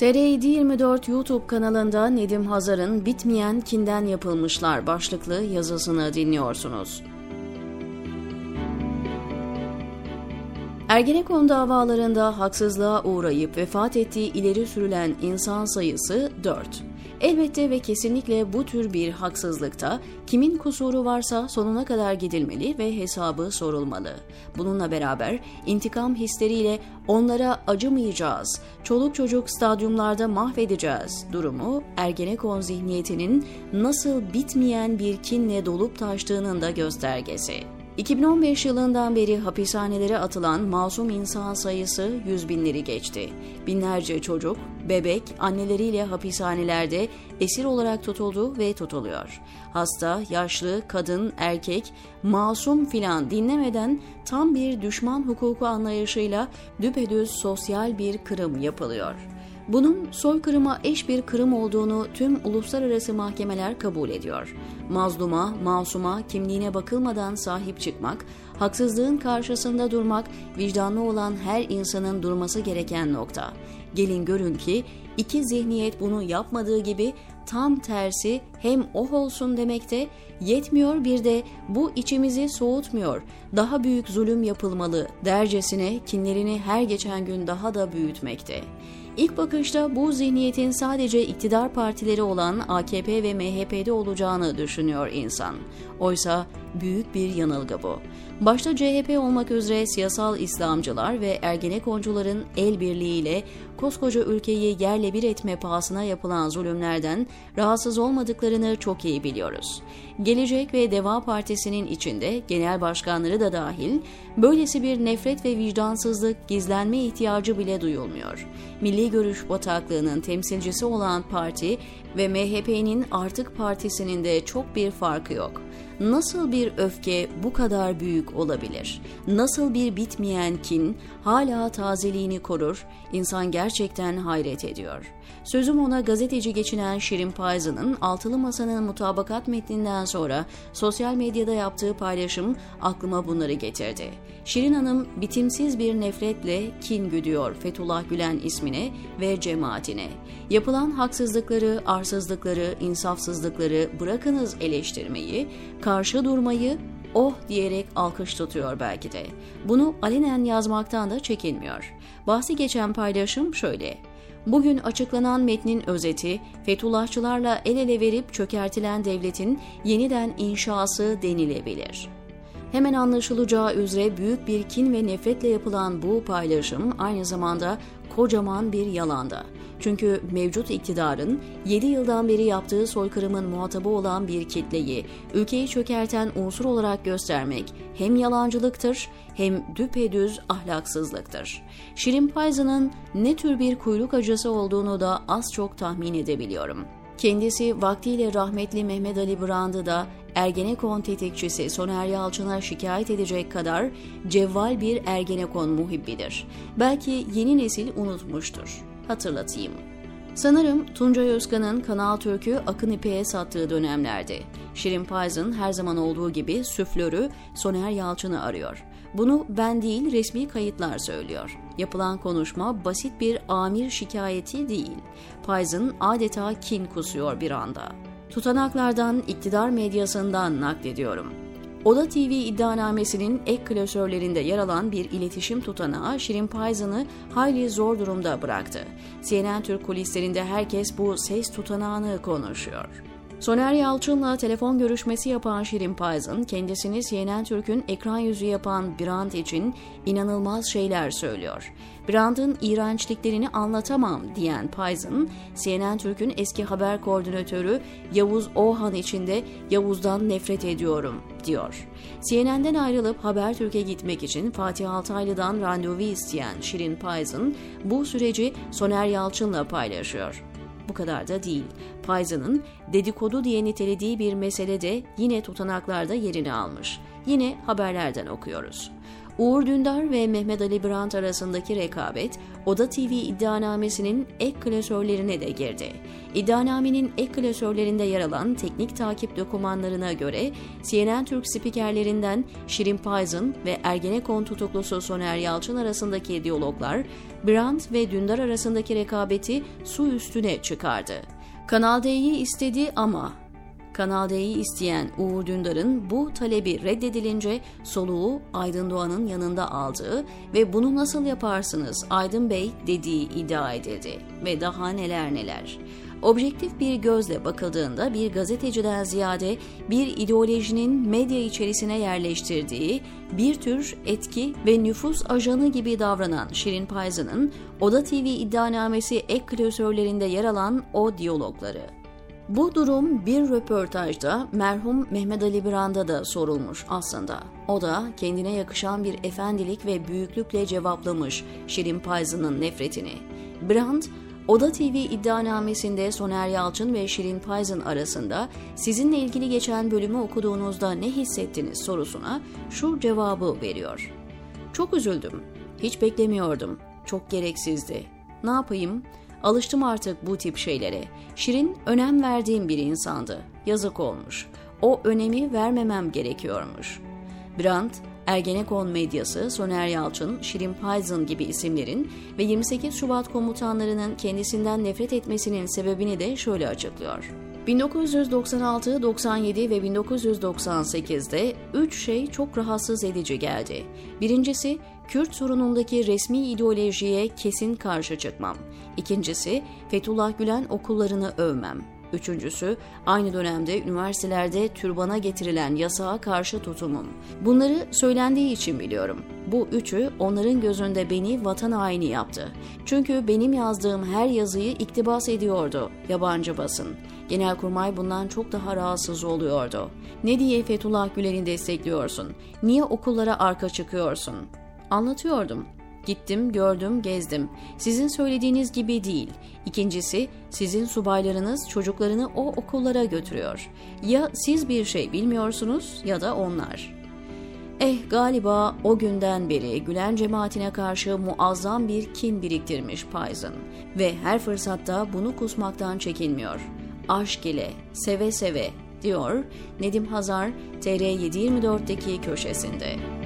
TR 24 YouTube kanalında Nedim Hazar'ın Bitmeyen Kinden Yapılmışlar başlıklı yazısını dinliyorsunuz. Ergenekon davalarında haksızlığa uğrayıp vefat ettiği ileri sürülen insan sayısı 4. Elbette ve kesinlikle bu tür bir haksızlıkta kimin kusuru varsa sonuna kadar gidilmeli ve hesabı sorulmalı. Bununla beraber intikam hisleriyle onlara acımayacağız, çoluk çocuk stadyumlarda mahvedeceğiz durumu Ergenekon zihniyetinin nasıl bitmeyen bir kinle dolup taştığının da göstergesi. 2015 yılından beri hapishanelere atılan masum insan sayısı yüz binleri geçti. Binlerce çocuk, bebek anneleriyle hapishanelerde esir olarak tutuldu ve tutuluyor. Hasta, yaşlı, kadın, erkek, masum filan dinlemeden tam bir düşman hukuku anlayışıyla düpedüz sosyal bir kırım yapılıyor. Bunun soykırıma eş bir kırım olduğunu tüm uluslararası mahkemeler kabul ediyor. Mazluma, masuma, kimliğine bakılmadan sahip çıkmak, haksızlığın karşısında durmak, vicdanlı olan her insanın durması gereken nokta. Gelin görün ki iki zihniyet bunu yapmadığı gibi tam tersi hem oh olsun demekte yetmiyor bir de bu içimizi soğutmuyor. Daha büyük zulüm yapılmalı dercesine kinlerini her geçen gün daha da büyütmekte. İlk bakışta bu zihniyetin sadece iktidar partileri olan AKP ve MHP'de olacağını düşünüyor insan. Oysa büyük bir yanılgı bu. Başta CHP olmak üzere siyasal İslamcılar ve Ergenekoncuların el birliğiyle koskoca ülkeyi yerle bir etme pahasına yapılan zulümlerden rahatsız olmadıklarını çok iyi biliyoruz. Gelecek ve Deva Partisi'nin içinde genel başkanları da dahil böylesi bir nefret ve vicdansızlık gizlenme ihtiyacı bile duyulmuyor. Milli Görüş Bataklığı'nın temsilcisi olan parti ve MHP'nin artık partisinin de çok bir farkı yok. Nasıl bir öfke bu kadar büyük olabilir? Nasıl bir bitmeyen kin hala tazeliğini korur? İnsan gerçekten hayret ediyor. Sözüm ona gazeteci geçinen Şirin Payzı'nın Altılı Masa'nın mutabakat metninden sonra sosyal medyada yaptığı paylaşım aklıma bunları getirdi. Şirin Hanım bitimsiz bir nefretle kin güdüyor Fethullah Gülen ismine ve cemaatine. Yapılan haksızlıkları, arsızlıkları, insafsızlıkları bırakınız eleştirmeyi, karşı durmayı oh diyerek alkış tutuyor belki de. Bunu alenen yazmaktan da çekinmiyor. Bahsi geçen paylaşım şöyle. Bugün açıklanan metnin özeti, Fethullahçılarla el ele verip çökertilen devletin yeniden inşası denilebilir. Hemen anlaşılacağı üzere büyük bir kin ve nefretle yapılan bu paylaşım aynı zamanda kocaman bir yalanda. Çünkü mevcut iktidarın 7 yıldan beri yaptığı soykırımın muhatabı olan bir kitleyi ülkeyi çökerten unsur olarak göstermek hem yalancılıktır hem düpedüz ahlaksızlıktır. Şirin Payzı'nın ne tür bir kuyruk acısı olduğunu da az çok tahmin edebiliyorum. Kendisi vaktiyle rahmetli Mehmet Ali Brand'ı da Ergenekon tetikçisi Soner Yalçın'a şikayet edecek kadar cevval bir Ergenekon muhibbidir. Belki yeni nesil unutmuştur. Hatırlatayım. Sanırım Tuncay Özkan'ın Kanal Türk'ü Akın İpek'e sattığı dönemlerdi. Şirin Payz'ın her zaman olduğu gibi süflörü Soner Yalçın'ı arıyor. Bunu ben değil resmi kayıtlar söylüyor. Yapılan konuşma basit bir amir şikayeti değil. Payz'ın adeta kin kusuyor bir anda. Tutanaklardan, iktidar medyasından naklediyorum. Oda TV iddianamesinin ek klasörlerinde yer alan bir iletişim tutanağı Şirin Payzan'ı hayli zor durumda bıraktı. CNN Türk kulislerinde herkes bu ses tutanağını konuşuyor. Soner Yalçın'la telefon görüşmesi yapan Şirin Payzın, kendisini CNN Türk'ün ekran yüzü yapan Brand için inanılmaz şeyler söylüyor. Brand'ın iğrençliklerini anlatamam diyen Payzın, CNN Türk'ün eski haber koordinatörü Yavuz Ohan için de Yavuz'dan nefret ediyorum diyor. CNN'den ayrılıp Habertürk'e gitmek için Fatih Altaylı'dan randevu isteyen Şirin Payzın bu süreci Soner Yalçın'la paylaşıyor. Bu kadar da değil. Payza'nın dedikodu diye nitelediği bir mesele de yine tutanaklarda yerini almış. Yine haberlerden okuyoruz. Uğur Dündar ve Mehmet Ali Brandt arasındaki rekabet Oda TV iddianamesinin ek klasörlerine de girdi. İddianamenin ek klasörlerinde yer alan teknik takip dokümanlarına göre CNN Türk spikerlerinden Şirin Payzın ve Ergenekon tutuklusu Soner Yalçın arasındaki diyaloglar Brandt ve Dündar arasındaki rekabeti su üstüne çıkardı. Kanal D'yi istedi ama Kanal D'yi isteyen Uğur Dündar'ın bu talebi reddedilince soluğu Aydın Doğan'ın yanında aldığı ve bunu nasıl yaparsınız Aydın Bey dediği iddia edildi ve daha neler neler. Objektif bir gözle bakıldığında bir gazeteciden ziyade bir ideolojinin medya içerisine yerleştirdiği bir tür etki ve nüfus ajanı gibi davranan Şirin Payzı'nın Oda TV iddianamesi ek klasörlerinde yer alan o diyalogları. Bu durum bir röportajda merhum Mehmet Ali Brand'a da sorulmuş aslında. O da kendine yakışan bir efendilik ve büyüklükle cevaplamış Şirin Payzı'nın nefretini. Brand, Oda TV iddianamesinde Soner Yalçın ve Şirin Payzın arasında sizinle ilgili geçen bölümü okuduğunuzda ne hissettiniz sorusuna şu cevabı veriyor. Çok üzüldüm. Hiç beklemiyordum. Çok gereksizdi. Ne yapayım? Alıştım artık bu tip şeylere. Şirin önem verdiğim bir insandı. Yazık olmuş. O önemi vermemem gerekiyormuş. Brandt, Ergenekon medyası, Soner Yalçın, Şirin Payzın gibi isimlerin ve 28 Şubat komutanlarının kendisinden nefret etmesinin sebebini de şöyle açıklıyor. 1996, 97 ve 1998'de üç şey çok rahatsız edici geldi. Birincisi, Kürt sorunundaki resmi ideolojiye kesin karşı çıkmam. İkincisi, Fethullah Gülen okullarını övmem. Üçüncüsü, aynı dönemde üniversitelerde türbana getirilen yasağa karşı tutumum. Bunları söylendiği için biliyorum. Bu üçü onların gözünde beni vatan haini yaptı. Çünkü benim yazdığım her yazıyı iktibas ediyordu yabancı basın. Genelkurmay bundan çok daha rahatsız oluyordu. Ne diye Fethullah Gülen'i destekliyorsun? Niye okullara arka çıkıyorsun? Anlatıyordum. Gittim, gördüm, gezdim. Sizin söylediğiniz gibi değil. İkincisi, sizin subaylarınız çocuklarını o okullara götürüyor. Ya siz bir şey bilmiyorsunuz ya da onlar. Eh galiba o günden beri Gülen cemaatine karşı muazzam bir kin biriktirmiş Payzın ve her fırsatta bunu kusmaktan çekinmiyor. Aşk ile, seve seve diyor Nedim Hazar TR724'deki köşesinde.